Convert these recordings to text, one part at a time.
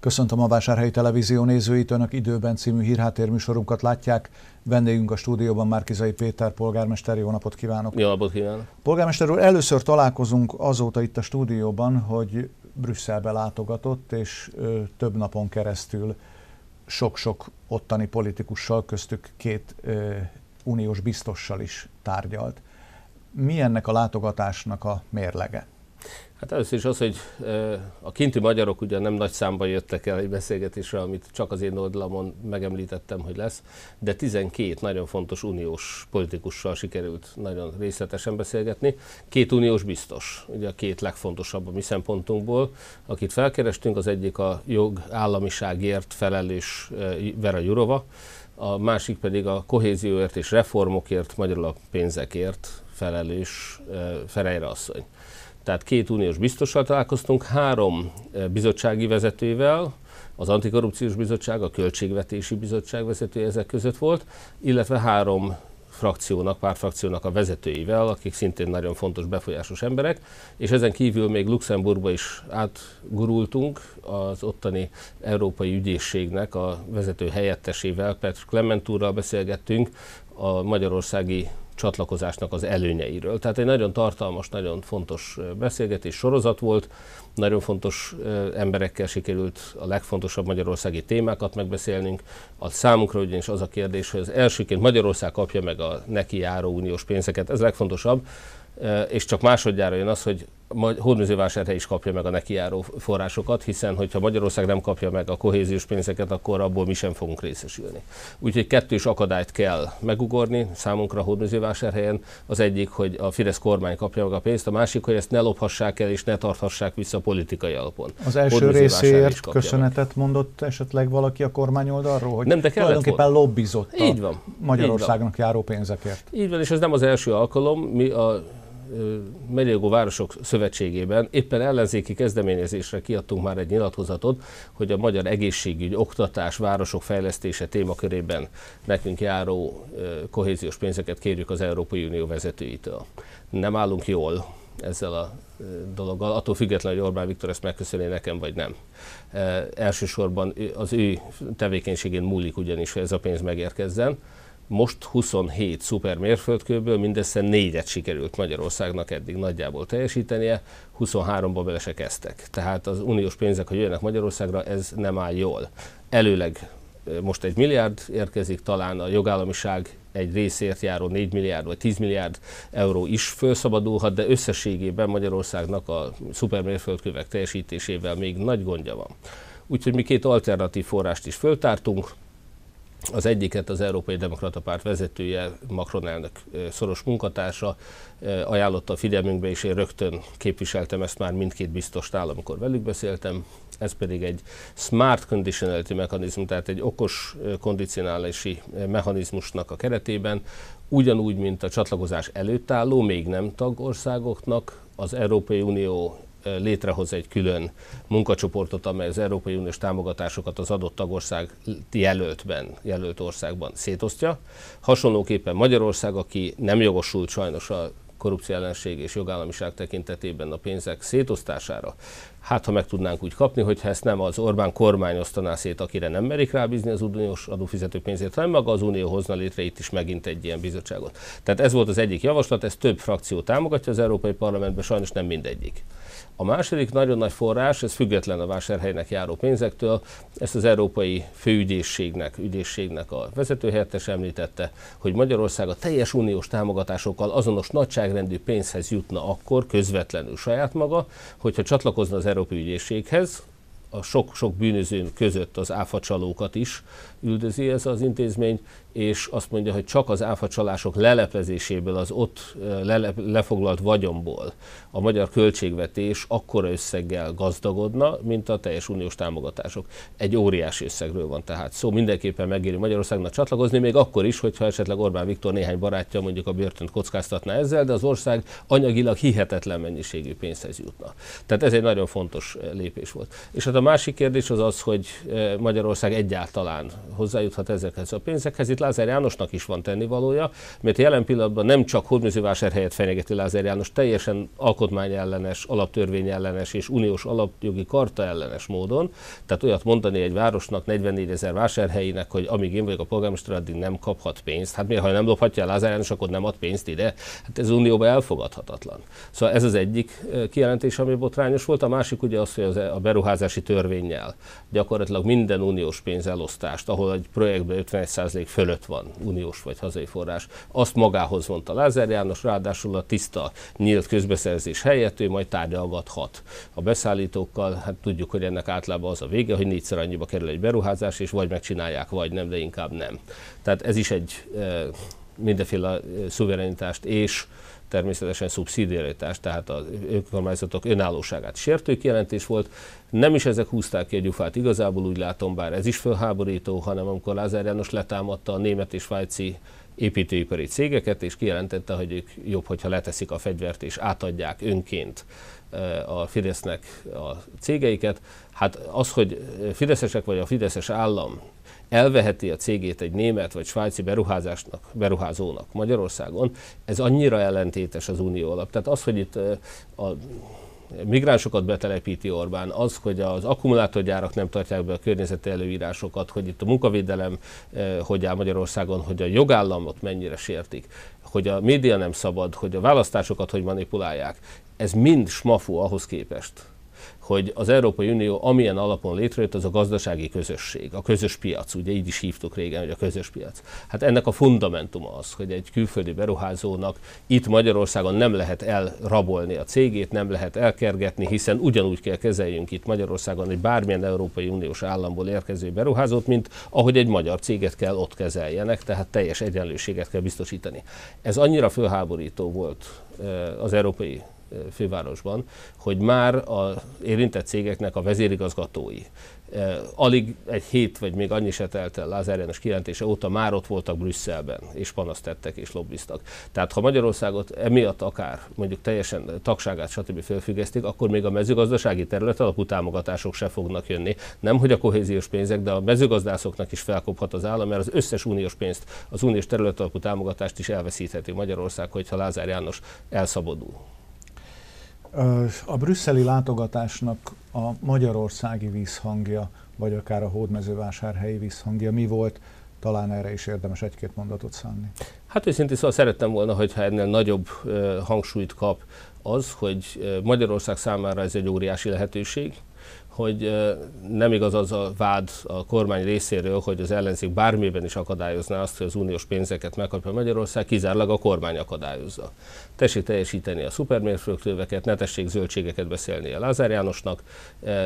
Köszöntöm a Vásárhelyi Televízió nézőit, Önök időben című hírháttérműsorunkat látják. Vendégünk a stúdióban Márkizai Péter polgármester, jó napot kívánok! Jó napot kívánok! Polgármester úr, először találkozunk azóta itt a stúdióban, hogy Brüsszelbe látogatott, és ö, több napon keresztül sok-sok ottani politikussal, köztük két ö, uniós biztossal is tárgyalt. Mi ennek a látogatásnak a mérlege? Hát először is az, hogy a kinti magyarok ugye nem nagy számban jöttek el egy beszélgetésre, amit csak az én oldalamon megemlítettem, hogy lesz, de 12 nagyon fontos uniós politikussal sikerült nagyon részletesen beszélgetni. Két uniós biztos, ugye a két legfontosabb a mi szempontunkból, akit felkerestünk, az egyik a jogállamiságért felelős Vera Jurova, a másik pedig a kohézióért és reformokért, magyarul a pénzekért felelős Ferejre asszony. Tehát két uniós biztossal találkoztunk, három eh, bizottsági vezetővel, az Antikorrupciós Bizottság, a Költségvetési Bizottság vezetője ezek között volt, illetve három frakciónak, pártfrakciónak a vezetőivel, akik szintén nagyon fontos, befolyásos emberek, és ezen kívül még Luxemburgba is átgurultunk, az ottani Európai Ügyészségnek a vezető helyettesével, Petr Clementúrral beszélgettünk, a magyarországi csatlakozásnak az előnyeiről. Tehát egy nagyon tartalmas, nagyon fontos beszélgetés sorozat volt, nagyon fontos emberekkel sikerült a legfontosabb magyarországi témákat megbeszélnünk. A számunkra ugyanis az a kérdés, hogy az elsőként Magyarország kapja meg a neki járó uniós pénzeket, ez legfontosabb, és csak másodjára jön az, hogy Hódműzővásárhely is kapja meg a neki járó forrásokat, hiszen hogyha Magyarország nem kapja meg a kohéziós pénzeket, akkor abból mi sem fogunk részesülni. Úgyhogy kettős akadályt kell megugorni számunkra Hódműzővásárhelyen. Az egyik, hogy a Fidesz kormány kapja meg a pénzt, a másik, hogy ezt ne lophassák el és ne tarthassák vissza politikai alapon. Az első részéért köszönetet meg. mondott esetleg valaki a kormány oldalról, hogy nem, de tulajdonképpen lobbizott Így van. Magyarországnak Így van. járó pénzekért. Így van, és ez nem az első alkalom. Mi a Megyelgó Városok Szövetségében éppen ellenzéki kezdeményezésre kiadtunk már egy nyilatkozatot, hogy a magyar egészségügy, oktatás, városok fejlesztése témakörében nekünk járó kohéziós pénzeket kérjük az Európai Unió vezetőitől. Nem állunk jól ezzel a dologgal, attól függetlenül, hogy Orbán Viktor ezt megköszöni nekem, vagy nem. Elsősorban az ő tevékenységén múlik ugyanis, hogy ez a pénz megérkezzen most 27 szuper mérföldkőből mindössze négyet sikerült Magyarországnak eddig nagyjából teljesítenie, 23-ba bele se kezdtek. Tehát az uniós pénzek, hogy jönnek Magyarországra, ez nem áll jól. Előleg most egy milliárd érkezik, talán a jogállamiság egy részért járó 4 milliárd vagy 10 milliárd euró is felszabadulhat, de összességében Magyarországnak a szupermérföldkövek teljesítésével még nagy gondja van. Úgyhogy mi két alternatív forrást is föltártunk, az egyiket az Európai Demokrata Párt vezetője, Macron elnök szoros munkatársa ajánlotta a figyelmünkbe, és én rögtön képviseltem ezt már mindkét biztostál, amikor velük beszéltem. Ez pedig egy smart conditionality mechanizmus, tehát egy okos kondicionálási mechanizmusnak a keretében, ugyanúgy, mint a csatlakozás előtt álló, még nem tagországoknak az Európai Unió létrehoz egy külön munkacsoportot, amely az Európai Uniós támogatásokat az adott tagország jelöltben, jelölt országban szétosztja. Hasonlóképpen Magyarország, aki nem jogosult sajnos a korrupció ellenség és jogállamiság tekintetében a pénzek szétosztására, hát ha meg tudnánk úgy kapni, hogyha ezt nem az Orbán kormány osztaná szét, akire nem merik rábízni az uniós adófizetők pénzét, hanem maga az Unió hozna létre itt is megint egy ilyen bizottságot. Tehát ez volt az egyik javaslat, ez több frakció támogatja az Európai Parlamentben, sajnos nem mindegyik. A második nagyon nagy forrás, ez független a vásárhelynek járó pénzektől, ezt az Európai Főügyészségnek, ügyészségnek a vezetőhelyettes említette, hogy Magyarország a teljes uniós támogatásokkal azonos nagyságrendű pénzhez jutna akkor közvetlenül saját maga, hogyha csatlakozna az Európai Ügyészséghez, a sok-sok bűnöző között az áfacsalókat is üldözi ez az intézmény, és azt mondja, hogy csak az áfacsalások leleplezéséből, az ott lele, lefoglalt vagyomból a magyar költségvetés akkora összeggel gazdagodna, mint a teljes uniós támogatások. Egy óriási összegről van tehát szó. Mindenképpen megéri Magyarországnak csatlakozni, még akkor is, hogyha esetleg Orbán Viktor néhány barátja mondjuk a börtönt kockáztatná ezzel, de az ország anyagilag hihetetlen mennyiségű pénzhez jutna. Tehát ez egy nagyon fontos lépés volt. És hát a másik kérdés az az, hogy Magyarország egyáltalán hozzájuthat ezekhez a pénzekhez. Itt Lázár Jánosnak is van tennivalója, mert jelen pillanatban nem csak hódműzővásárhelyet fenyegeti Lázár János, teljesen alkotmányellenes, alaptörvényellenes és uniós alapjogi karta ellenes módon. Tehát olyat mondani egy városnak, 44 ezer vásárhelyének, hogy amíg én vagyok a polgármester, addig nem kaphat pénzt. Hát miért, ha nem lophatja Lázár János, akkor nem ad pénzt ide? Hát ez unióban elfogadhatatlan. Szóval ez az egyik kijelentés, ami botrányos volt. A másik ugye az, hogy az, e- a beruházási törvényel gyakorlatilag minden uniós pénz elosztást, ahol egy projektben 51% fölött van uniós vagy hazai forrás, azt magához vonta Lázár János, ráadásul a tiszta, nyílt közbeszerzés helyett ő majd tárgyalgathat a beszállítókkal. Hát tudjuk, hogy ennek általában az a vége, hogy négyszer annyiba kerül egy beruházás, és vagy megcsinálják, vagy nem, de inkább nem. Tehát ez is egy e, mindenféle szuverenitást és természetesen szubszidiaritás, tehát az önkormányzatok önállóságát sértő kijelentés volt. Nem is ezek húzták ki a gyufát, igazából úgy látom, bár ez is fölháborító, hanem amikor Lázár János letámadta a német és svájci építőipari cégeket, és kijelentette, hogy ők jobb, hogyha leteszik a fegyvert és átadják önként eh, a Fidesznek a cégeiket. Hát az, hogy fideszesek vagy a fideszes állam elveheti a cégét egy német vagy svájci beruházásnak, beruházónak Magyarországon, ez annyira ellentétes az unió alap. Tehát az, hogy itt a migránsokat betelepíti Orbán, az, hogy az akkumulátorgyárak nem tartják be a környezeti előírásokat, hogy itt a munkavédelem hogy áll Magyarországon, hogy a jogállamot mennyire sértik, hogy a média nem szabad, hogy a választásokat hogy manipulálják, ez mind smafu ahhoz képest, hogy az Európai Unió amilyen alapon létrejött, az a gazdasági közösség, a közös piac, ugye így is hívtuk régen, hogy a közös piac. Hát ennek a fundamentuma az, hogy egy külföldi beruházónak itt Magyarországon nem lehet elrabolni a cégét, nem lehet elkergetni, hiszen ugyanúgy kell kezeljünk itt Magyarországon egy bármilyen Európai Uniós államból érkező beruházót, mint ahogy egy magyar céget kell ott kezeljenek, tehát teljes egyenlőséget kell biztosítani. Ez annyira fölháborító volt eh, az európai fővárosban, hogy már az érintett cégeknek a vezérigazgatói alig egy hét, vagy még annyi se telt el Lázár János kijelentése óta már ott voltak Brüsszelben, és panaszt tettek, és lobbiztak. Tehát ha Magyarországot emiatt akár mondjuk teljesen tagságát, stb. felfüggesztik, akkor még a mezőgazdasági terület alapú támogatások se fognak jönni. Nem, hogy a kohéziós pénzek, de a mezőgazdászoknak is felkophat az állam, mert az összes uniós pénzt, az uniós terület alapú támogatást is elveszítheti Magyarország, hogyha Lázár János elszabadul. A brüsszeli látogatásnak a magyarországi vízhangja, vagy akár a hódmezővásárhelyi vízhangja mi volt? Talán erre is érdemes egy-két mondatot szánni. Hát őszintén szóval szerettem volna, hogyha ennél nagyobb hangsúlyt kap az, hogy Magyarország számára ez egy óriási lehetőség, hogy nem igaz az a vád a kormány részéről, hogy az ellenzék bármiben is akadályozná azt, hogy az uniós pénzeket megkapja Magyarország, kizárólag a kormány akadályozza. Tessék teljesíteni a szupermérföldköveket, ne tessék zöldségeket beszélni a Lázár Jánosnak,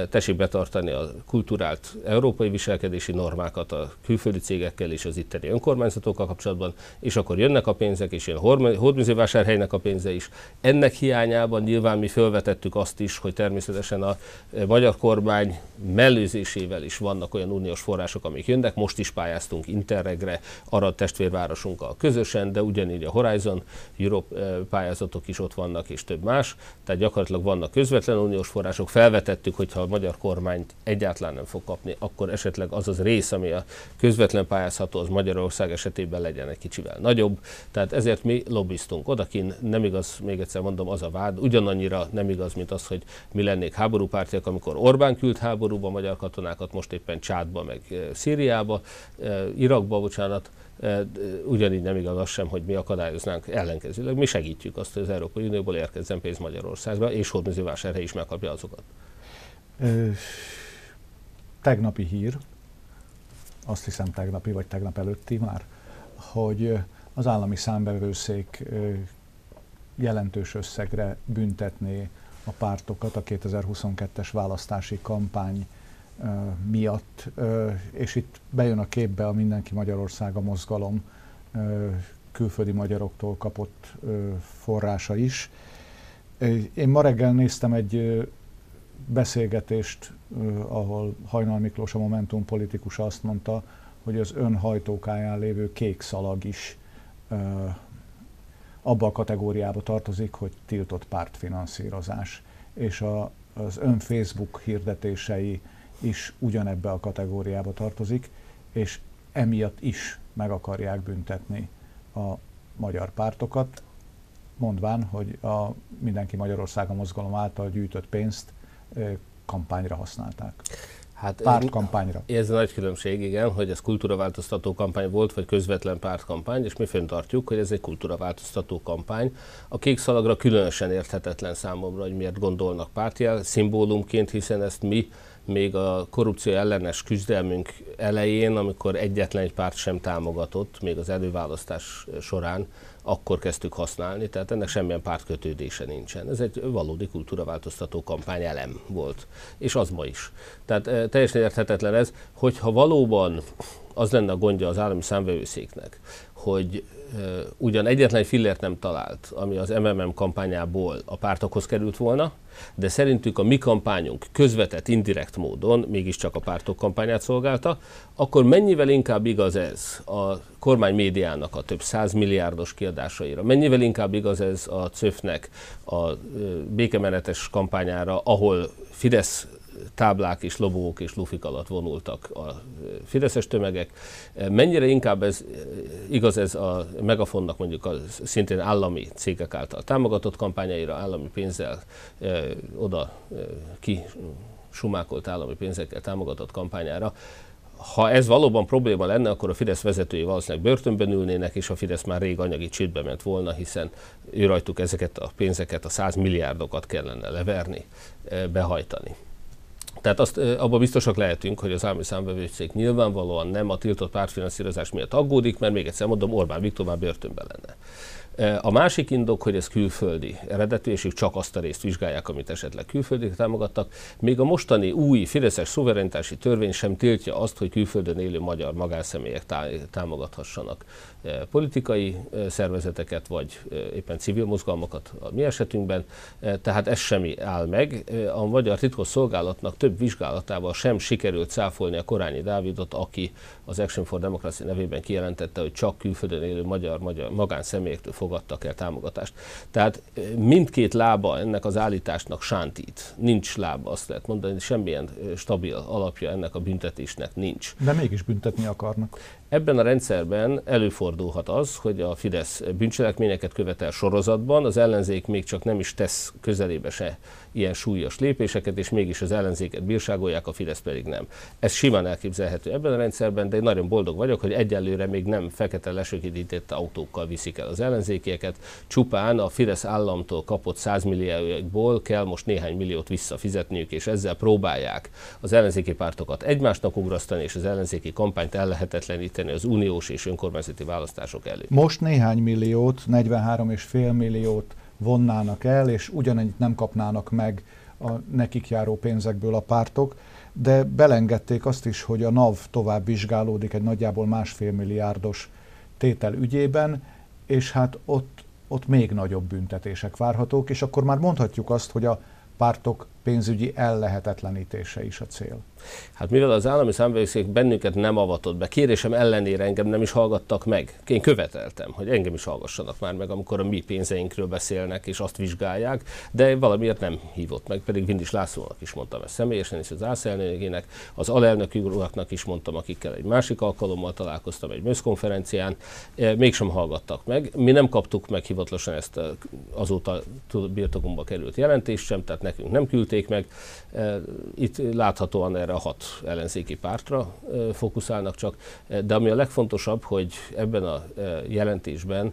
tessék betartani a kulturált európai viselkedési normákat a külföldi cégekkel és az itteni önkormányzatokkal kapcsolatban, és akkor jönnek a pénzek, és jön hódműzővásárhelynek a pénze is. Ennek hiányában nyilván mi felvetettük azt is, hogy természetesen a magyar kormány kormány mellőzésével is vannak olyan uniós források, amik jönnek. Most is pályáztunk Interregre, Arad testvérvárosunkkal közösen, de ugyanígy a Horizon Europe eh, pályázatok is ott vannak, és több más. Tehát gyakorlatilag vannak közvetlen uniós források. Felvetettük, hogyha a magyar kormány egyáltalán nem fog kapni, akkor esetleg az az rész, ami a közvetlen pályázható, az Magyarország esetében legyen egy kicsivel nagyobb. Tehát ezért mi lobbiztunk odakin. Nem igaz, még egyszer mondom, az a vád. Ugyanannyira nem igaz, mint az, hogy mi lennék háborúpártiak, amikor Orbán Orbán küld háborúba magyar katonákat, most éppen Csádba, meg eh, Szíriába, eh, Irakba, bocsánat, eh, ugyanígy nem igaz az sem, hogy mi akadályoznánk ellenkezőleg. Mi segítjük azt, hogy az Európai Unióból érkezzen pénz Magyarországra, és Hódműzővásárhely is megkapja azokat. Tegnapi hír, azt hiszem tegnapi vagy tegnap előtti már, hogy az állami számbevőszék jelentős összegre büntetné a pártokat a 2022-es választási kampány miatt, és itt bejön a képbe a Mindenki Magyarországa mozgalom külföldi magyaroktól kapott forrása is. Én ma reggel néztem egy beszélgetést, ahol Hajnal Miklós, a Momentum politikusa azt mondta, hogy az ön hajtókáján lévő kék szalag is abba a kategóriába tartozik, hogy tiltott pártfinanszírozás, és a, az ön Facebook hirdetései is ugyanebbe a kategóriába tartozik, és emiatt is meg akarják büntetni a magyar pártokat, mondván, hogy a Mindenki Magyarországa mozgalom által gyűjtött pénzt kampányra használták. Hát pártkampányra. Ez a nagy különbség, igen, hogy ez kultúraváltoztató kampány volt, vagy közvetlen pártkampány, és mi fenntartjuk, hogy ez egy kultúraváltoztató kampány. A kék szalagra különösen érthetetlen számomra, hogy miért gondolnak pártjel, szimbólumként, hiszen ezt mi még a korrupció ellenes küzdelmünk elején, amikor egyetlen egy párt sem támogatott, még az előválasztás során, akkor kezdtük használni, tehát ennek semmilyen pártkötődése nincsen. Ez egy valódi kultúraváltoztató kampány elem volt, és az ma is. Tehát e, teljesen érthetetlen ez, hogyha valóban az lenne a gondja az állami számvevőszéknek, hogy ugyan egyetlen egy fillért nem talált, ami az MMM kampányából a pártokhoz került volna, de szerintük a mi kampányunk közvetett, indirekt módon mégiscsak a pártok kampányát szolgálta, akkor mennyivel inkább igaz ez a kormány médiának a több százmilliárdos kiadásaira, mennyivel inkább igaz ez a CÖF-nek a békemenetes kampányára, ahol Fidesz táblák és lobók és lufik alatt vonultak a fideszes tömegek. Mennyire inkább ez igaz ez a Megafonnak mondjuk a szintén állami cégek által támogatott kampányaira, állami pénzzel e, oda e, ki sumákolt állami pénzekkel támogatott kampányára, ha ez valóban probléma lenne, akkor a Fidesz vezetői valószínűleg börtönben ülnének, és a Fidesz már rég anyagi csődbe ment volna, hiszen ő rajtuk ezeket a pénzeket, a 100 milliárdokat kellene leverni, behajtani. Tehát azt abban biztosak lehetünk, hogy az állami számbevőszék nyilvánvalóan nem a tiltott pártfinanszírozás miatt aggódik, mert még egyszer mondom, Orbán Viktor már börtönben lenne. A másik indok, hogy ez külföldi eredetű, és ők csak azt a részt vizsgálják, amit esetleg külföldi támogattak. Még a mostani új Fideszes szuverenitási törvény sem tiltja azt, hogy külföldön élő magyar magánszemélyek támogathassanak politikai szervezeteket, vagy éppen civil mozgalmakat a mi esetünkben. Tehát ez semmi áll meg. A magyar titkos szolgálatnak több vizsgálatával sem sikerült cáfolni a Korányi Dávidot, aki az Action for Democracy nevében kijelentette, hogy csak külföldön élő magyar, magyar magánszemélyektől fogadtak el támogatást. Tehát mindkét lába ennek az állításnak sántít. Nincs lába, azt lehet mondani, semmilyen stabil alapja ennek a büntetésnek nincs. De mégis büntetni akarnak. Ebben a rendszerben előfordulhat az, hogy a Fidesz bűncselekményeket követel sorozatban, az ellenzék még csak nem is tesz közelébe se ilyen súlyos lépéseket, és mégis az ellenzéket bírságolják, a Fidesz pedig nem. Ez simán elképzelhető ebben a rendszerben, de én nagyon boldog vagyok, hogy egyelőre még nem fekete lesökített autókkal viszik el az ellenzékieket, csupán a Fidesz államtól kapott 100 milliókból kell most néhány milliót visszafizetniük, és ezzel próbálják az ellenzéki pártokat egymásnak ugrasztani, és az ellenzéki kampányt ellehetetleníteni az uniós és önkormányzati választások előtt. Most néhány milliót, 43,5 milliót vonnának el, és ugyanennyit nem kapnának meg a nekik járó pénzekből a pártok, de belengedték azt is, hogy a NAV tovább vizsgálódik egy nagyjából másfél milliárdos tétel ügyében, és hát ott, ott még nagyobb büntetések várhatók, és akkor már mondhatjuk azt, hogy a pártok pénzügyi ellehetetlenítése is a cél. Hát mivel az állami számvevőszék bennünket nem avatott be, kérésem ellenére engem nem is hallgattak meg. Én követeltem, hogy engem is hallgassanak már meg, amikor a mi pénzeinkről beszélnek és azt vizsgálják, de valamiért nem hívott meg, pedig Vindis Lászlónak is mondtam ezt személyesen, és az ászlelnökének, az alelnök uraknak is mondtam, akikkel egy másik alkalommal találkoztam egy műszkonferencián, e, mégsem hallgattak meg. Mi nem kaptuk meg hivatalosan ezt azóta birtokunkba került jelentést sem, tehát nekünk nem küldték meg. E, itt láthatóan erre a hat ellenzéki pártra fókuszálnak csak, de ami a legfontosabb, hogy ebben a jelentésben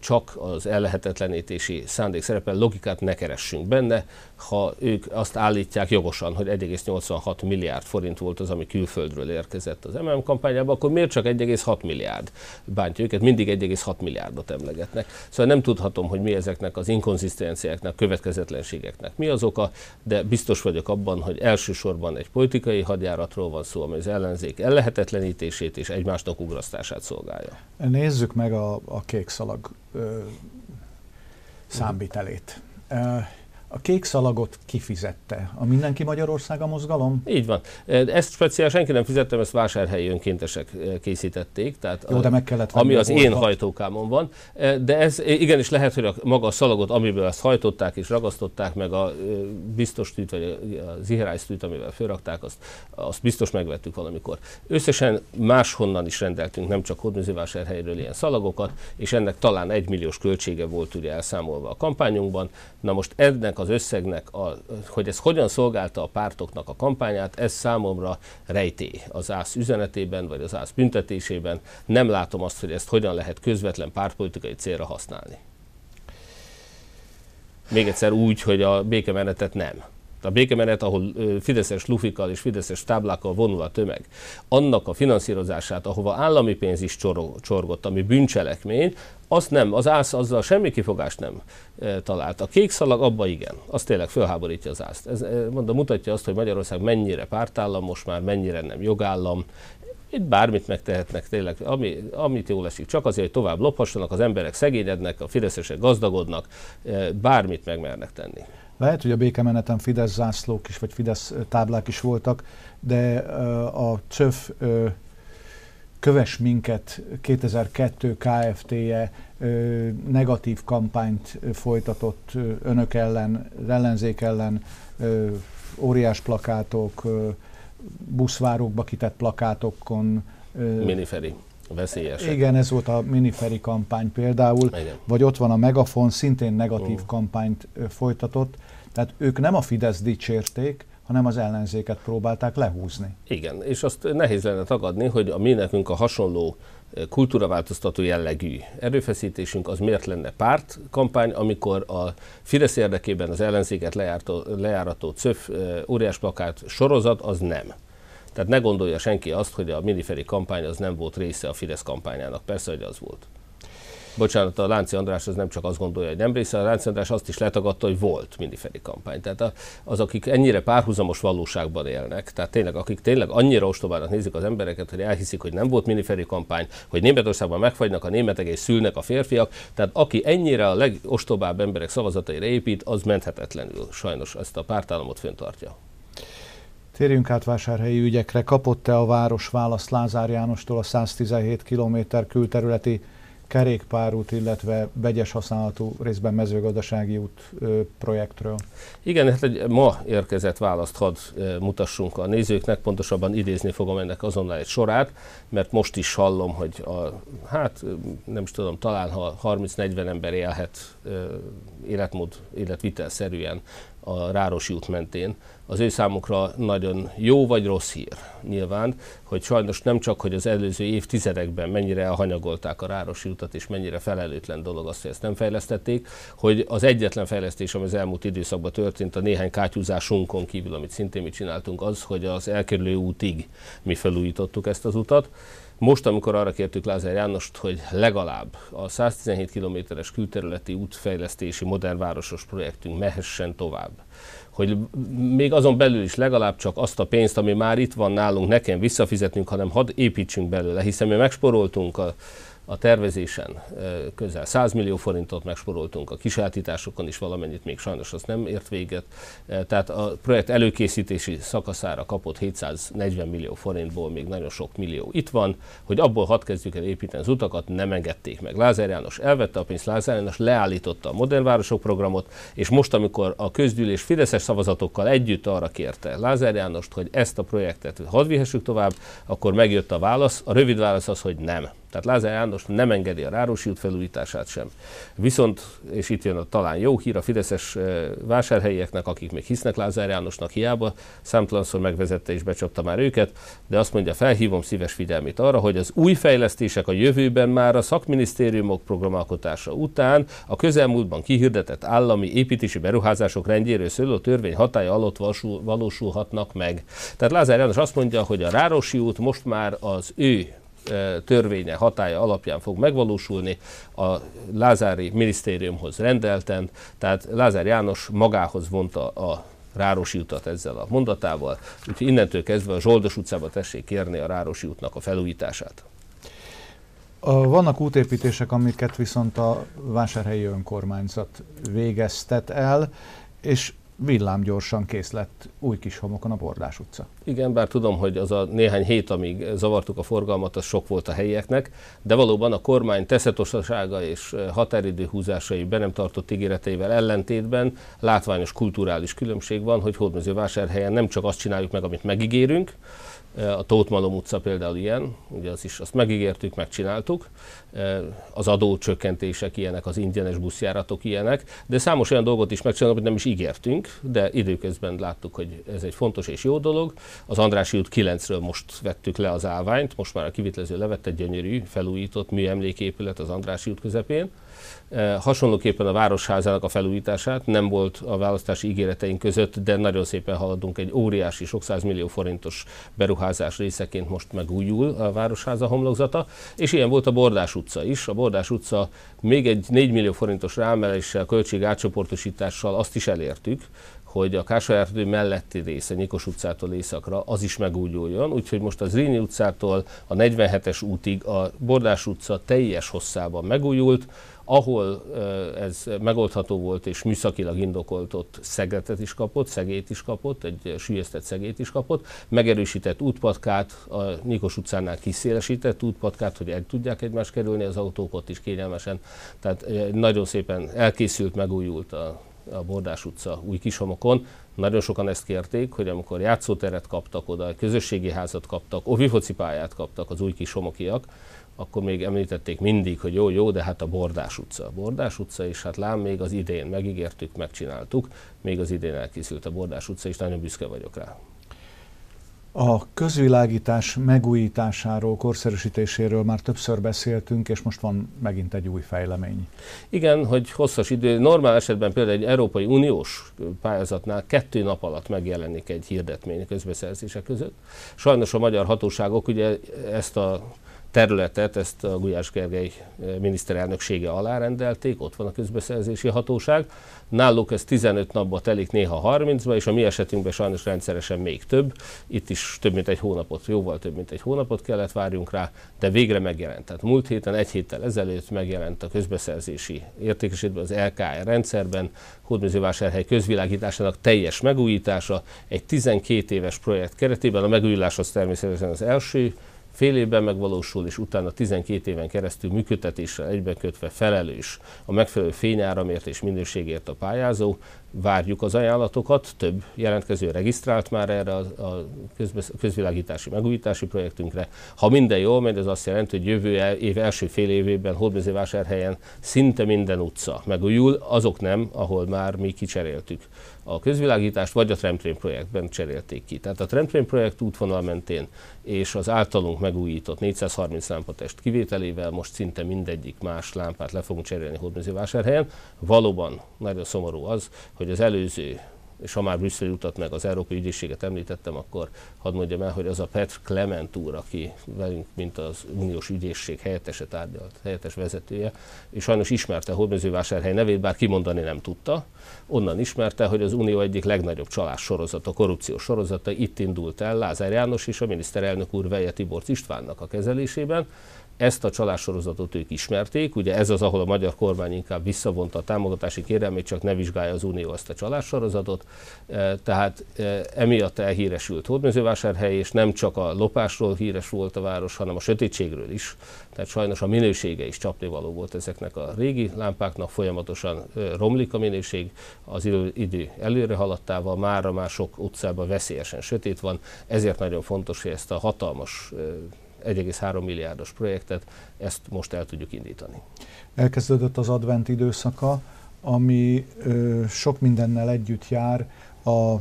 csak az ellehetetlenítési szándék szerepel, logikát ne keressünk benne. Ha ők azt állítják jogosan, hogy 1,86 milliárd forint volt az, ami külföldről érkezett az MMM kampányába, akkor miért csak 1,6 milliárd bántja őket? Mindig 1,6 milliárdot emlegetnek. Szóval nem tudhatom, hogy mi ezeknek az inkonzisztenciáknak, következetlenségeknek mi az oka, de biztos vagyok abban, hogy elsősorban egy politikai hadjáratról van szó, amely az ellenzék ellehetetlenítését és egymásnak ugrasztását szolgálja. Nézzük meg a, a kék szalag ö, számvitelét. A kék szalagot kifizette? A Mindenki Magyarországa mozgalom? Így van. Ezt speciál senki nem fizettem, ezt vásárhelyi önkéntesek készítették. Tehát Jó, de meg kellett Ami az én hajtókámon van. De ez igenis lehet, hogy a, maga a szalagot, amiből ezt hajtották és ragasztották, meg a biztos tűt, vagy a ziherájsztűt, amivel fölrakták, azt, azt biztos megvettük valamikor. Összesen máshonnan is rendeltünk, nem csak Hódműzővásárhelyről ilyen szalagokat, és ennek talán egy milliós költsége volt ugye elszámolva a kampányunkban. Na most ennek az összegnek, a, hogy ez hogyan szolgálta a pártoknak a kampányát, ez számomra rejtély az ÁSZ üzenetében, vagy az ÁSZ büntetésében. Nem látom azt, hogy ezt hogyan lehet közvetlen pártpolitikai célra használni. Még egyszer úgy, hogy a békemenetet nem a békemenet, ahol fideszes lufikkal és fideszes táblákkal vonul a tömeg, annak a finanszírozását, ahova állami pénz is csorgott, ami bűncselekmény, azt nem, az ász azzal semmi kifogást nem e, talált. A kék szalag abba igen, az tényleg fölháborítja az ászt. Ez mondom, mutatja azt, hogy Magyarország mennyire pártállam most már, mennyire nem jogállam, itt bármit megtehetnek tényleg, ami, amit jól esik. Csak azért, hogy tovább lophassanak, az emberek szegényednek, a fideszesek gazdagodnak, bármit megmernek tenni. Lehet, hogy a békemeneten Fidesz zászlók is, vagy Fidesz táblák is voltak, de a CÖF Köves minket 2002 KFT-je negatív kampányt folytatott önök ellen, ellenzék ellen, óriás plakátok, buszvárókba kitett plakátokon. Miniferi veszélyes. Igen, ez volt a miniferi kampány például, Igen. vagy ott van a Megafon, szintén negatív uh. kampányt folytatott, tehát ők nem a Fidesz dicsérték, hanem az ellenzéket próbálták lehúzni. Igen, és azt nehéz lenne tagadni, hogy a mi nekünk a hasonló kultúraváltoztató jellegű erőfeszítésünk az miért lenne pártkampány, amikor a Fidesz érdekében az ellenzéket lejártó, lejárató CÖF óriás plakát sorozat az nem. Tehát ne gondolja senki azt, hogy a miniferi kampány az nem volt része a Fidesz kampányának. Persze, hogy az volt. Bocsánat, a Lánci András az nem csak azt gondolja, hogy nem része, a Lánci András azt is letagadta, hogy volt miniferi kampány. Tehát az, akik ennyire párhuzamos valóságban élnek, tehát tényleg, akik tényleg annyira ostobának nézik az embereket, hogy elhiszik, hogy nem volt miniferi kampány, hogy Németországban megfagynak a németek és szülnek a férfiak, tehát aki ennyire a legostobább emberek szavazataira épít, az menthetetlenül sajnos ezt a pártállamot föntartja. Térjünk át vásárhelyi ügyekre. Kapott-e a város választ Lázár Jánostól a 117 km külterületi kerékpárút, illetve vegyes használatú részben mezőgazdasági út projektről. Igen, hát egy ma érkezett választ hadd mutassunk a nézőknek, pontosabban idézni fogom ennek azonnal egy sorát, mert most is hallom, hogy a, hát nem is tudom, talán ha 30-40 ember élhet életmód, életvitelszerűen a Rárosi út mentén, az ő számukra nagyon jó vagy rossz hír nyilván, hogy sajnos nem csak, hogy az előző évtizedekben mennyire elhanyagolták a Rárosi utat, és mennyire felelőtlen dolog azt, hogy ezt nem fejlesztették, hogy az egyetlen fejlesztés, ami az elmúlt időszakban történt, a néhány kátyúzásunkon kívül, amit szintén mi csináltunk, az, hogy az elkerülő útig mi felújítottuk ezt az utat, most, amikor arra kértük Lázár Jánost, hogy legalább a 117 kilométeres külterületi útfejlesztési modern városos projektünk mehessen tovább, hogy még azon belül is legalább csak azt a pénzt, ami már itt van nálunk, nekem visszafizetnünk, hanem hadd építsünk belőle, hiszen mi megsporoltunk a a tervezésen közel 100 millió forintot megsporoltunk, a kisátításokon is valamennyit még sajnos az nem ért véget. Tehát a projekt előkészítési szakaszára kapott 740 millió forintból még nagyon sok millió itt van, hogy abból hat kezdjük el építeni az utakat, nem engedték meg. Lázár János elvette a pénzt, Lázár János leállította a modern városok programot, és most, amikor a közgyűlés fideszes szavazatokkal együtt arra kérte Lázár Jánost, hogy ezt a projektet hadd vihessük tovább, akkor megjött a válasz. A rövid válasz az, hogy nem. Tehát Lázár János nem engedi a Rárosi út felújítását sem. Viszont, és itt jön a talán jó hír a fideszes vásárhelyieknek, akik még hisznek Lázár Jánosnak, hiába számtalanszor megvezette és becsapta már őket, de azt mondja, felhívom szíves figyelmét arra, hogy az új fejlesztések a jövőben már a szakminisztériumok programalkotása után a közelmúltban kihirdetett állami építési beruházások rendjéről szóló törvény hatája alatt valósulhatnak meg. Tehát Lázár János azt mondja, hogy a Rárosi út most már az ő törvénye hatája alapján fog megvalósulni, a Lázári minisztériumhoz rendelten, tehát Lázár János magához vonta a Rárosi utat ezzel a mondatával, úgyhogy innentől kezdve a Zsoldos utcába tessék kérni a Rárosi útnak a felújítását. Vannak útépítések, amiket viszont a vásárhelyi önkormányzat végeztet el, és villámgyorsan kész lett új kis homokon a Bordás utca. Igen, bár tudom, hogy az a néhány hét, amíg zavartuk a forgalmat, az sok volt a helyieknek, de valóban a kormány teszetossága és határidő húzásai be nem tartott ígéreteivel ellentétben látványos kulturális különbség van, hogy Hódmezővásárhelyen nem csak azt csináljuk meg, amit megígérünk, a Tóth utca például ilyen, ugye az is azt megígértük, megcsináltuk. Az adócsökkentések ilyenek, az ingyenes buszjáratok ilyenek, de számos olyan dolgot is megcsinálunk, amit nem is ígértünk, de időközben láttuk, hogy ez egy fontos és jó dolog. Az Andrási út 9-ről most vettük le az állványt, most már a kivitlező levett egy gyönyörű, felújított műemléképület az Andrási út közepén. Hasonlóképpen a Városházának a felújítását nem volt a választási ígéreteink között, de nagyon szépen haladunk egy óriási, sok millió forintos beruházás részeként most megújul a Városháza homlokzata, és ilyen volt a Bordás utca is. A Bordás utca még egy 4 millió forintos rámeléssel, költség átcsoportosítással azt is elértük, hogy a Kásajártő melletti része, Nyikos utcától északra, az is megújuljon. Úgyhogy most az Zrínyi utcától a 47-es útig a Bordás utca teljes hosszában megújult, ahol ez megoldható volt és műszakilag indokolt, ott szegletet is kapott, szegét is kapott, egy sülyeztett szegét is kapott, megerősített útpatkát, a Nikos utcánál kiszélesített útpatkát, hogy el tudják egymást kerülni az autók ott is kényelmesen. Tehát nagyon szépen elkészült, megújult a, a Bordás utca új kisomokon. Nagyon sokan ezt kérték, hogy amikor játszóteret kaptak oda, közösségi házat kaptak, ovifoci pályát kaptak az új kisomokiak, akkor még említették mindig, hogy jó, jó, de hát a Bordás utca. A Bordás utca, és hát lám még az idén megígértük, megcsináltuk, még az idén elkészült a Bordás utca, és nagyon büszke vagyok rá. A közvilágítás megújításáról, korszerűsítéséről már többször beszéltünk, és most van megint egy új fejlemény. Igen, hogy hosszas idő, normál esetben például egy Európai Uniós pályázatnál kettő nap alatt megjelenik egy hirdetmény közbeszerzések között. Sajnos a magyar hatóságok ugye ezt a területet, ezt a Gulyás Gergely eh, miniszterelnöksége alá rendelték, ott van a közbeszerzési hatóság. Náluk ez 15 napba telik, néha 30-ba, és a mi esetünkben sajnos rendszeresen még több. Itt is több mint egy hónapot, jóval több mint egy hónapot kellett várjunk rá, de végre megjelent. Tehát múlt héten, egy héttel ezelőtt megjelent a közbeszerzési értékesítőben, az LKR rendszerben, Hódmezővásárhely közvilágításának teljes megújítása, egy 12 éves projekt keretében. A megújulás az természetesen az első fél évben megvalósul, és utána 12 éven keresztül működtetéssel egybekötve felelős a megfelelő fényáramért és minőségért a pályázó. Várjuk az ajánlatokat, több jelentkező regisztrált már erre a, a közvilágítási megújítási projektünkre. Ha minden jól megy, ez azt jelenti, hogy jövő év első fél évében Hódmezővásárhelyen szinte minden utca megújul, azok nem, ahol már mi kicseréltük a közvilágítást, vagy a Tramtrain projektben cserélték ki. Tehát a Tramtrain projekt útvonal mentén és az általunk megújított 430 lámpatest kivételével most szinte mindegyik más lámpát le fogunk cserélni Hódmezővásárhelyen. Valóban nagyon szomorú az, hogy az előző és ha már Brüsszeli utat meg az Európai Ügyészséget említettem, akkor hadd mondjam el, hogy az a Petr Clement úr, aki velünk, mint az uniós ügyészség helyettese tárgyalt, helyettes vezetője, és sajnos ismerte Hódmezővásárhely nevét, bár kimondani nem tudta, onnan ismerte, hogy az Unió egyik legnagyobb csalás sorozata, korrupciós sorozata itt indult el Lázár János és a miniszterelnök úr Veje Tibor Istvánnak a kezelésében, ezt a csalássorozatot ők ismerték, ugye ez az, ahol a magyar kormány inkább visszavonta a támogatási kérelmét, csak ne vizsgálja az Unió ezt a csalássorozatot. E, tehát e, emiatt elhíresült Hódmezővásárhely, és nem csak a lopásról híres volt a város, hanem a sötétségről is. Tehát sajnos a minősége is csapnivaló volt ezeknek a régi lámpáknak, folyamatosan e, romlik a minőség, az idő előre haladtával, mára már sok utcában veszélyesen sötét van, ezért nagyon fontos, hogy ezt a hatalmas 1,3 milliárdos projektet, ezt most el tudjuk indítani. Elkezdődött az advent időszaka, ami ö, sok mindennel együtt jár. A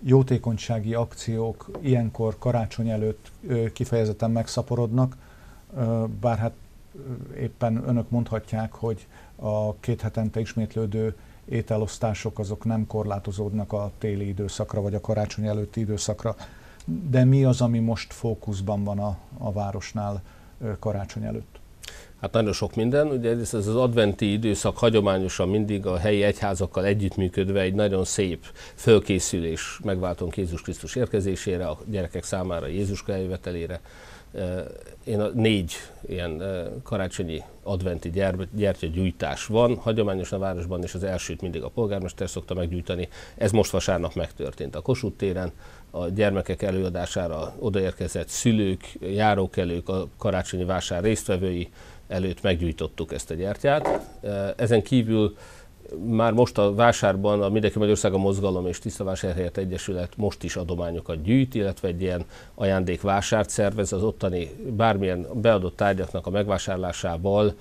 jótékonysági akciók ilyenkor karácsony előtt ö, kifejezetten megszaporodnak, ö, bár hát éppen önök mondhatják, hogy a két hetente ismétlődő ételosztások azok nem korlátozódnak a téli időszakra vagy a karácsony előtti időszakra de mi az, ami most fókuszban van a, a városnál karácsony előtt? Hát nagyon sok minden. Ugye ez az adventi időszak hagyományosan mindig a helyi egyházakkal együttműködve egy nagyon szép fölkészülés megváltunk Jézus Krisztus érkezésére, a gyerekek számára Jézus eljövetelére, Én a négy ilyen karácsonyi adventi gyertyagyújtás van, hagyományosan a városban, és az elsőt mindig a polgármester szokta meggyújtani. Ez most vasárnap megtörtént a Kossuth téren, a gyermekek előadására odaérkezett szülők, járókelők, a karácsonyi vásár résztvevői előtt meggyújtottuk ezt a gyertyát. Ezen kívül már most a vásárban a Mindenki Magyarországa Mozgalom és Tisztavásárhelyet Egyesület most is adományokat gyűjt, illetve egy ilyen ajándékvásárt szervez az ottani bármilyen beadott tárgyaknak a megvásárlásával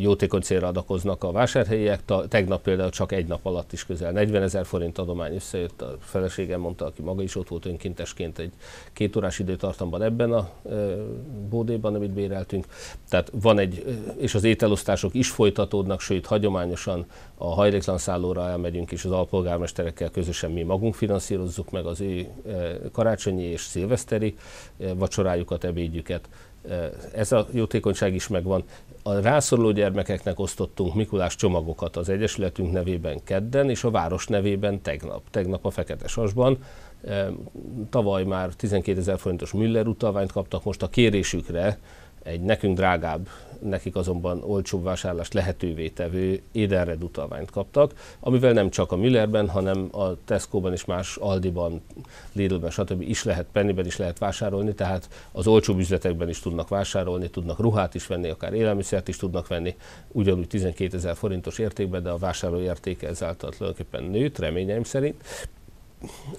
jótékony célra adakoznak a vásárhelyiek. Tegnap például csak egy nap alatt is közel 40 ezer forint adomány összejött. A feleségem mondta, aki maga is ott volt önkéntesként egy két órás időtartamban ebben a bódéban, amit béreltünk. Tehát van egy, és az ételosztások is folytatódnak, sőt hagyományosan a hajléktalan szállóra elmegyünk, és az alpolgármesterekkel közösen mi magunk finanszírozzuk meg az ő karácsonyi és szilveszteri vacsorájukat, ebédjüket. Ez a jótékonyság is megvan. A rászoruló gyermekeknek osztottunk Mikulás csomagokat az Egyesületünk nevében kedden, és a város nevében tegnap. Tegnap a Fekete Sasban. Tavaly már 12 ezer forintos Müller utalványt kaptak, most a kérésükre egy nekünk drágább, nekik azonban olcsóbb vásárlást lehetővé tevő Edenred utalványt kaptak, amivel nem csak a Müllerben, hanem a Tesco-ban és más Aldiban, Lidlben, stb. is lehet, Pennyben is lehet vásárolni, tehát az olcsóbb üzletekben is tudnak vásárolni, tudnak ruhát is venni, akár élelmiszert is tudnak venni, ugyanúgy 12 ezer forintos értékben, de a vásárló értéke ezáltal tulajdonképpen nőtt, reményeim szerint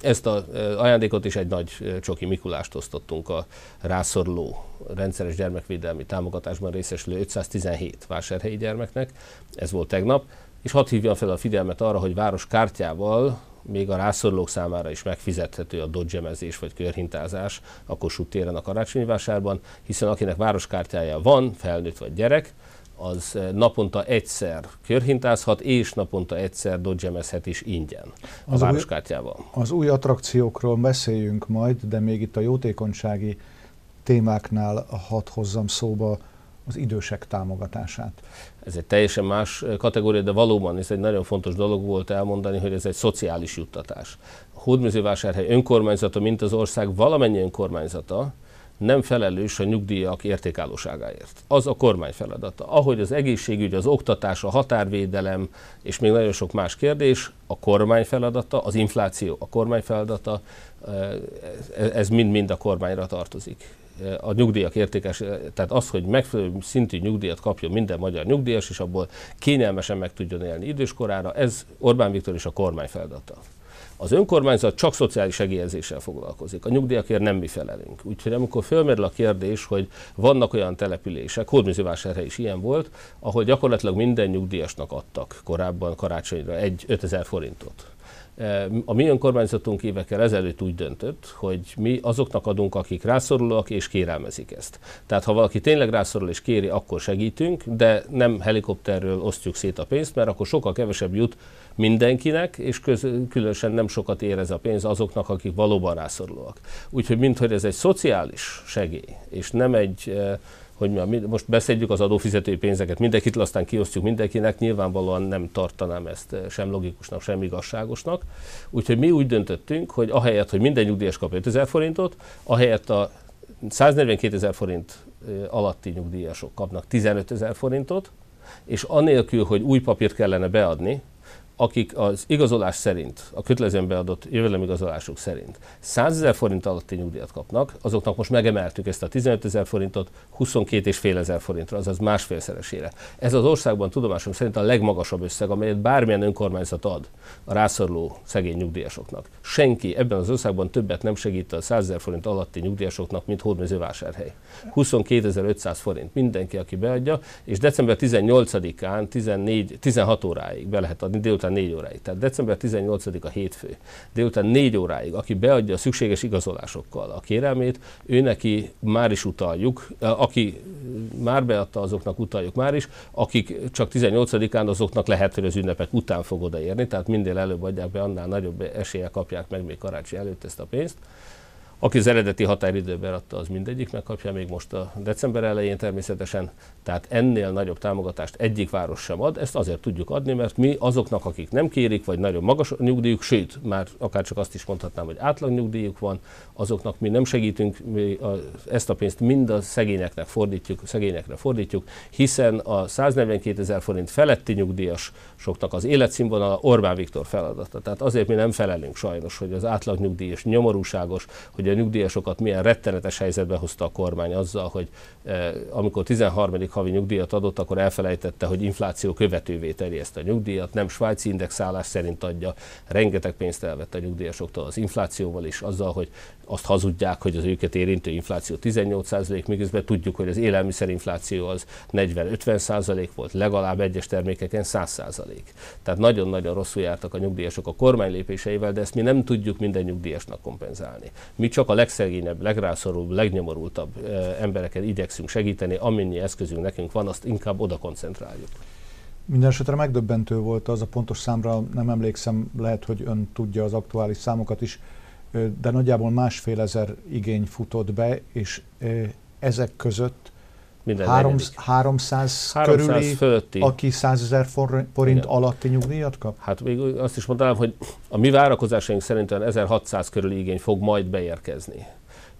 ezt az ajándékot is egy nagy csoki Mikulást osztottunk a rászoruló rendszeres gyermekvédelmi támogatásban részesülő 517 vásárhelyi gyermeknek. Ez volt tegnap. És hadd hívjam fel a figyelmet arra, hogy város kártyával még a rászorulók számára is megfizethető a dodgemezés vagy körhintázás a Kossuth téren a karácsonyi vásárban, hiszen akinek városkártyája van, felnőtt vagy gyerek, az eh, naponta egyszer körhintázhat, és naponta egyszer dodgemezhet is ingyen a az városkártyával. Új, az új attrakciókról beszéljünk majd, de még itt a jótékonysági témáknál hadd hozzam szóba az idősek támogatását. Ez egy teljesen más eh, kategória, de valóban ez egy nagyon fontos dolog volt elmondani, hogy ez egy szociális juttatás. Hódműzővásárhely önkormányzata, mint az ország valamennyi önkormányzata, nem felelős a nyugdíjak értékállóságáért. Az a kormány feladata. Ahogy az egészségügy, az oktatás, a határvédelem és még nagyon sok más kérdés, a kormány feladata, az infláció a kormány feladata, ez mind-mind a kormányra tartozik. A nyugdíjak értékes, tehát az, hogy megfelelő szintű nyugdíjat kapjon minden magyar nyugdíjas, és abból kényelmesen meg tudjon élni időskorára, ez Orbán Viktor és a kormány feladata. Az önkormányzat csak szociális segélyezéssel foglalkozik, a nyugdíjakért nem mi felelünk. Úgyhogy amikor fölmerül a kérdés, hogy vannak olyan települések, Hódműzővásárhely is ilyen volt, ahol gyakorlatilag minden nyugdíjasnak adtak korábban karácsonyra egy 5000 forintot. A mi önkormányzatunk évekkel ezelőtt úgy döntött, hogy mi azoknak adunk, akik rászorulóak és kérelmezik ezt. Tehát ha valaki tényleg rászorul és kéri, akkor segítünk, de nem helikopterről osztjuk szét a pénzt, mert akkor sokkal kevesebb jut mindenkinek, és köz, különösen nem sokat ér ez a pénz azoknak, akik valóban rászorulóak. Úgyhogy minthogy ez egy szociális segély, és nem egy hogy most beszedjük az adófizetői pénzeket, mindenkit aztán kiosztjuk mindenkinek, nyilvánvalóan nem tartanám ezt sem logikusnak, sem igazságosnak. Úgyhogy mi úgy döntöttünk, hogy ahelyett, hogy minden nyugdíjas kap 5000 forintot, ahelyett a 142 ezer forint alatti nyugdíjasok kapnak 15 ezer forintot, és anélkül, hogy új papírt kellene beadni, akik az igazolás szerint, a kötelezően beadott jövedelemigazolásuk szerint 100 ezer forint alatti nyugdíjat kapnak, azoknak most megemeltük ezt a 15 ezer forintot 22 és fél ezer forintra, azaz másfélszeresére. Ez az országban tudomásom szerint a legmagasabb összeg, amelyet bármilyen önkormányzat ad a rászoruló szegény nyugdíjasoknak. Senki ebben az országban többet nem segít a 100 ezer forint alatti nyugdíjasoknak, mint Hódmezővásárhely. 22.500 forint mindenki, aki beadja, és december 18-án 14, 16 óráig be lehet adni, délután 4 óráig. Tehát december 18-a hétfő, délután 4 óráig, aki beadja a szükséges igazolásokkal a kérelmét, ő neki már is utaljuk, aki már beadta, azoknak utaljuk már is, akik csak 18-án, azoknak lehet, hogy az ünnepek után fog odaérni, tehát minél előbb adják be, annál nagyobb esélye kapják meg még karácsony előtt ezt a pénzt. Aki az eredeti határidőben adta, az mindegyik megkapja, még most a december elején természetesen. Tehát ennél nagyobb támogatást egyik város sem ad. Ezt azért tudjuk adni, mert mi azoknak, akik nem kérik, vagy nagyon magas nyugdíjuk, sőt, már akár csak azt is mondhatnám, hogy átlag nyugdíjuk van, azoknak mi nem segítünk, mi a, ezt a pénzt mind a szegényeknek fordítjuk, szegényekre fordítjuk, hiszen a 142 ezer forint feletti nyugdíjasoknak az életszínvonala Orbán Viktor feladata. Tehát azért mi nem felelünk sajnos, hogy az átlag nyugdíjas nyomorúságos, hogy a nyugdíjasokat milyen rettenetes helyzetbe hozta a kormány azzal, hogy eh, amikor 13. havi nyugdíjat adott, akkor elfelejtette, hogy infláció követővé terjeszt a nyugdíjat, nem svájci indexálás szerint adja, rengeteg pénzt elvett a nyugdíjasoktól az inflációval is, azzal, hogy azt hazudják, hogy az őket érintő infláció 18%, miközben tudjuk, hogy az élelmiszerinfláció az 40-50% volt, legalább egyes termékeken 100%. Tehát nagyon-nagyon rosszul jártak a nyugdíjasok a kormány lépéseivel, de ezt mi nem tudjuk minden nyugdíjasnak kompenzálni. Mi csak a legszegényebb, legrászorulóbb, legnyomorultabb embereken igyekszünk segíteni, amennyi eszközünk nekünk van, azt inkább oda koncentráljuk. Minden esetre megdöbbentő volt az a pontos számra, nem emlékszem, lehet, hogy ön tudja az aktuális számokat is, de nagyjából másfél ezer igény futott be, és ezek között minden Három, 300, 300 körüli, fölötti. aki 100 ezer forint Igen. alatti nyugdíjat kap? Hát még azt is mondanám, hogy a mi várakozásaink szerint 1600 körüli igény fog majd beérkezni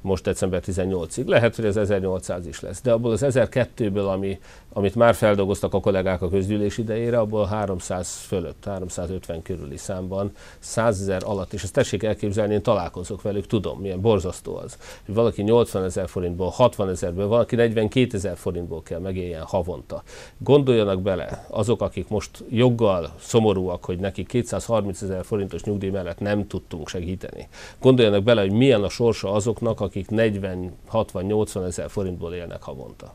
most december 18-ig. Lehet, hogy ez 1800 is lesz, de abból az 1002-ből, ami, amit már feldolgoztak a kollégák a közgyűlés idejére, abból 300 fölött, 350 körüli számban, 100 ezer alatt, és ezt tessék elképzelni, én találkozok velük, tudom, milyen borzasztó az, hogy valaki 80 ezer forintból, 60 ezerből, valaki 42 ezer forintból kell megéljen havonta. Gondoljanak bele, azok, akik most joggal szomorúak, hogy neki 230 ezer forintos nyugdíj mellett nem tudtunk segíteni. Gondoljanak bele, hogy milyen a sorsa azoknak, akik akik 40-60-80 ezer forintból élnek havonta.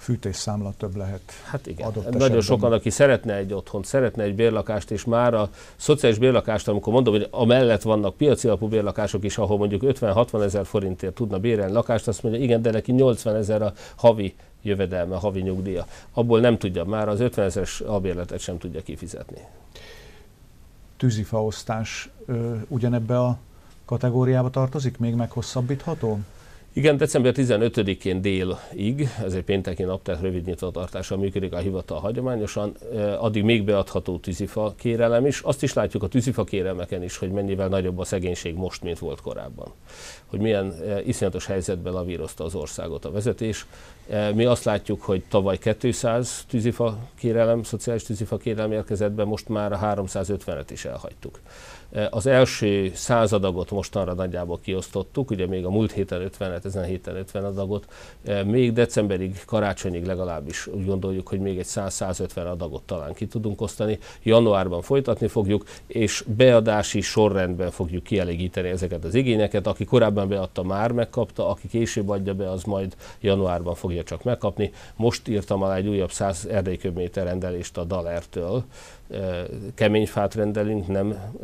Fűtésszámla több lehet. Hát igen. Adott Nagyon esetben. sokan, aki szeretne egy otthont, szeretne egy bérlakást, és már a szociális bérlakást, amikor mondom, hogy amellett vannak piaci alapú bérlakások is, ahol mondjuk 50-60 ezer forintért tudna bérelni lakást, azt mondja, igen, de neki 80 ezer a havi jövedelme, a havi nyugdíja. Abból nem tudja, már az 50 ezeres albérletet sem tudja kifizetni. Tűzifaosztás ugyanebbe a kategóriába tartozik, még meghosszabbítható? Igen, december 15-én délig, ez egy pénteki nap, tehát rövid nyitvatartással működik a hivatal hagyományosan, addig még beadható tűzifa kérelem is. Azt is látjuk a tűzifa kérelmeken is, hogy mennyivel nagyobb a szegénység most, mint volt korábban. Hogy milyen iszonyatos helyzetben lavírozta az országot a vezetés. Mi azt látjuk, hogy tavaly 200 tűzifa kérelem, szociális tűzifa kérelem érkezett be, most már a 350-et is elhagytuk. Az első századagot mostanra nagyjából kiosztottuk, ugye még a múlt héten 50-et, ezen a héten 50 adagot, még decemberig, karácsonyig legalábbis úgy gondoljuk, hogy még egy 100-150 adagot talán ki tudunk osztani. Januárban folytatni fogjuk, és beadási sorrendben fogjuk kielégíteni ezeket az igényeket. Aki korábban beadta, már megkapta, aki később adja be, az majd januárban fogja csak megkapni. Most írtam alá egy újabb 100 erdélyköbméter rendelést a Dalertől, kemény fát rendelünk, nem,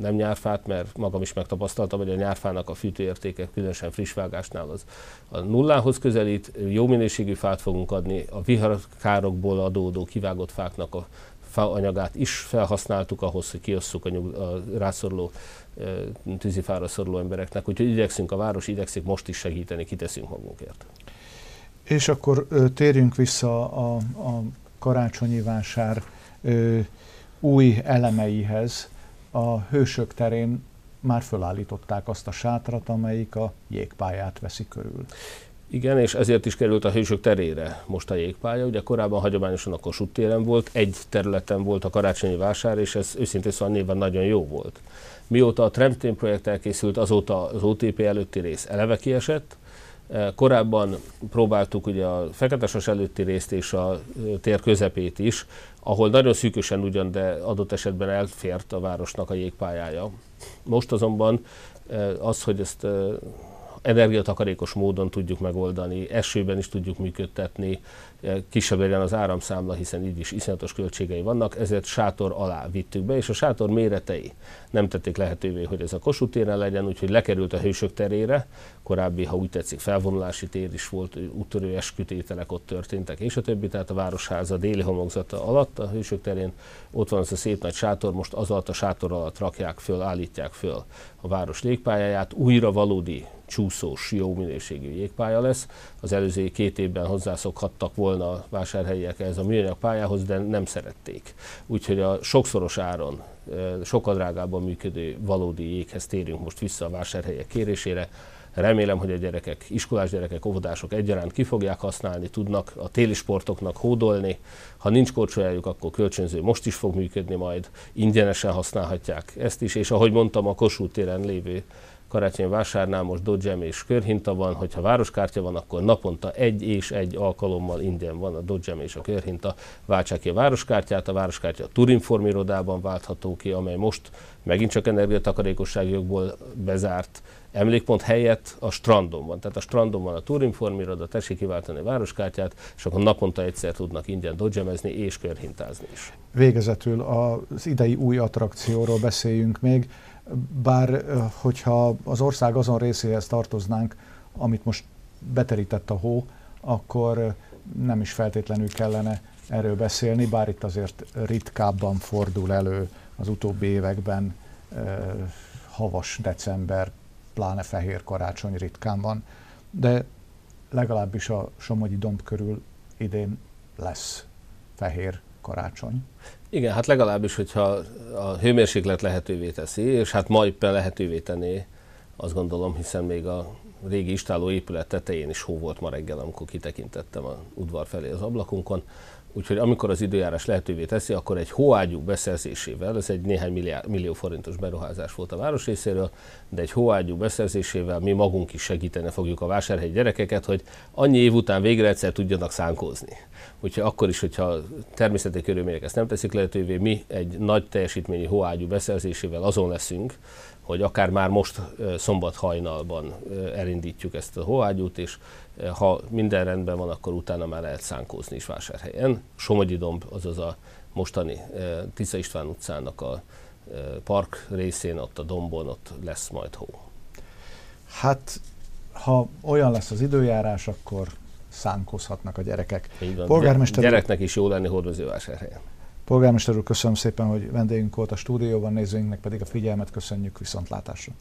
nem nyárfát, mert magam is megtapasztaltam, hogy a nyárfának a fűtőértéke, különösen friss vágásnál az a nullához közelít, jó minőségű fát fogunk adni, a viharkárokból adódó kivágott fáknak a faanyagát is felhasználtuk ahhoz, hogy kiosszuk a, nyug, a rászoruló tűzifára szoruló embereknek, úgyhogy igyekszünk, a város igyekszik most is segíteni, kiteszünk magunkért. És akkor térjünk vissza a, a karácsonyi vásár ö, új elemeihez a hősök terén már fölállították azt a sátrat, amelyik a jégpályát veszi körül. Igen, és ezért is került a hősök terére most a jégpálya. Ugye korábban hagyományosan a Kossuth téren volt, egy területen volt a karácsonyi vásár, és ez őszintén szóval néven nagyon jó volt. Mióta a Tremtén projekt elkészült, azóta az OTP előtti rész eleve kiesett, Korábban próbáltuk ugye a Feketesas előtti részt és a tér közepét is, ahol nagyon szűkösen ugyan, de adott esetben elfért a városnak a jégpályája. Most azonban az, hogy ezt energiatakarékos módon tudjuk megoldani, esőben is tudjuk működtetni, kisebb legyen az áramszámla, hiszen így is iszonyatos költségei vannak, ezért sátor alá vittük be, és a sátor méretei nem tették lehetővé, hogy ez a Kossuth téren legyen, úgyhogy lekerült a hősök terére, korábbi, ha úgy tetszik, felvonulási tér is volt, úttörő eskütételek ott történtek, és a többi, tehát a Városháza déli homokzata alatt, a hősök terén. Ott van az a szép nagy sátor, most az alatt a sátor alatt rakják föl, állítják föl a város légpályáját, újra valódi csúszós, jó minőségű jégpálya lesz. Az előző két évben hozzászokhattak volna a vásárhelyiek ez a műanyag pályához, de nem szerették. Úgyhogy a sokszoros áron, sokkal drágábban működő valódi jéghez térünk most vissza a vásárhelyek kérésére. Remélem, hogy a gyerekek, iskolás gyerekek, óvodások egyaránt ki fogják használni, tudnak a téli sportoknak hódolni. Ha nincs korcsolyájuk, akkor kölcsönző most is fog működni majd, ingyenesen használhatják ezt is, és ahogy mondtam, a Kossuth téren lévő karácsony vásárnál most Dodgem és körhinta van, hogyha városkártya van, akkor naponta egy és egy alkalommal ingyen van a Dodgem és a körhinta. Váltsák ki a városkártyát, a városkártya a Turinform irodában váltható ki, amely most megint csak energiatakarékosságjogból bezárt emlékpont helyett a strandon van. Tehát a strandon van a Turinform iroda, tessék kiváltani a városkártyát, és akkor naponta egyszer tudnak ingyen dodgemezni és körhintázni is. Végezetül az idei új attrakcióról beszéljünk még bár hogyha az ország azon részéhez tartoznánk, amit most beterített a hó, akkor nem is feltétlenül kellene erről beszélni, bár itt azért ritkábban fordul elő az utóbbi években havas december, pláne fehér karácsony ritkán van, de legalábbis a Somogyi domb körül idén lesz fehér karácsony. Igen, hát legalábbis, hogyha a hőmérséklet lehetővé teszi, és hát ma éppen lehetővé tenné, azt gondolom, hiszen még a régi istáló épület tetején is hó volt ma reggel, amikor kitekintettem a udvar felé az ablakunkon. Úgyhogy amikor az időjárás lehetővé teszi, akkor egy hóágyú beszerzésével, ez egy néhány millió forintos beruházás volt a város részéről, de egy hóágyú beszerzésével mi magunk is segíteni fogjuk a vásárhelyi gyerekeket, hogy annyi év után végre egyszer tudjanak szánkózni. Úgyhogy akkor is, hogyha természeti körülmények ezt nem teszik lehetővé, mi egy nagy teljesítményű hóágyú beszerzésével azon leszünk, hogy akár már most szombat hajnalban elindítjuk ezt a hóágyút, és ha minden rendben van, akkor utána már lehet szánkózni is vásárhelyen. Somogyi domb, azaz a mostani Tisza István utcának a park részén, ott a dombon, ott lesz majd hó. Hát, ha olyan lesz az időjárás, akkor szánkozhatnak a gyerekek. Így van, Polgármester gyereknek is jó lenni hordozóvásárhelyen. Polgármester úr, köszönöm szépen, hogy vendégünk volt a stúdióban, nézőinknek pedig a figyelmet köszönjük viszontlátásra.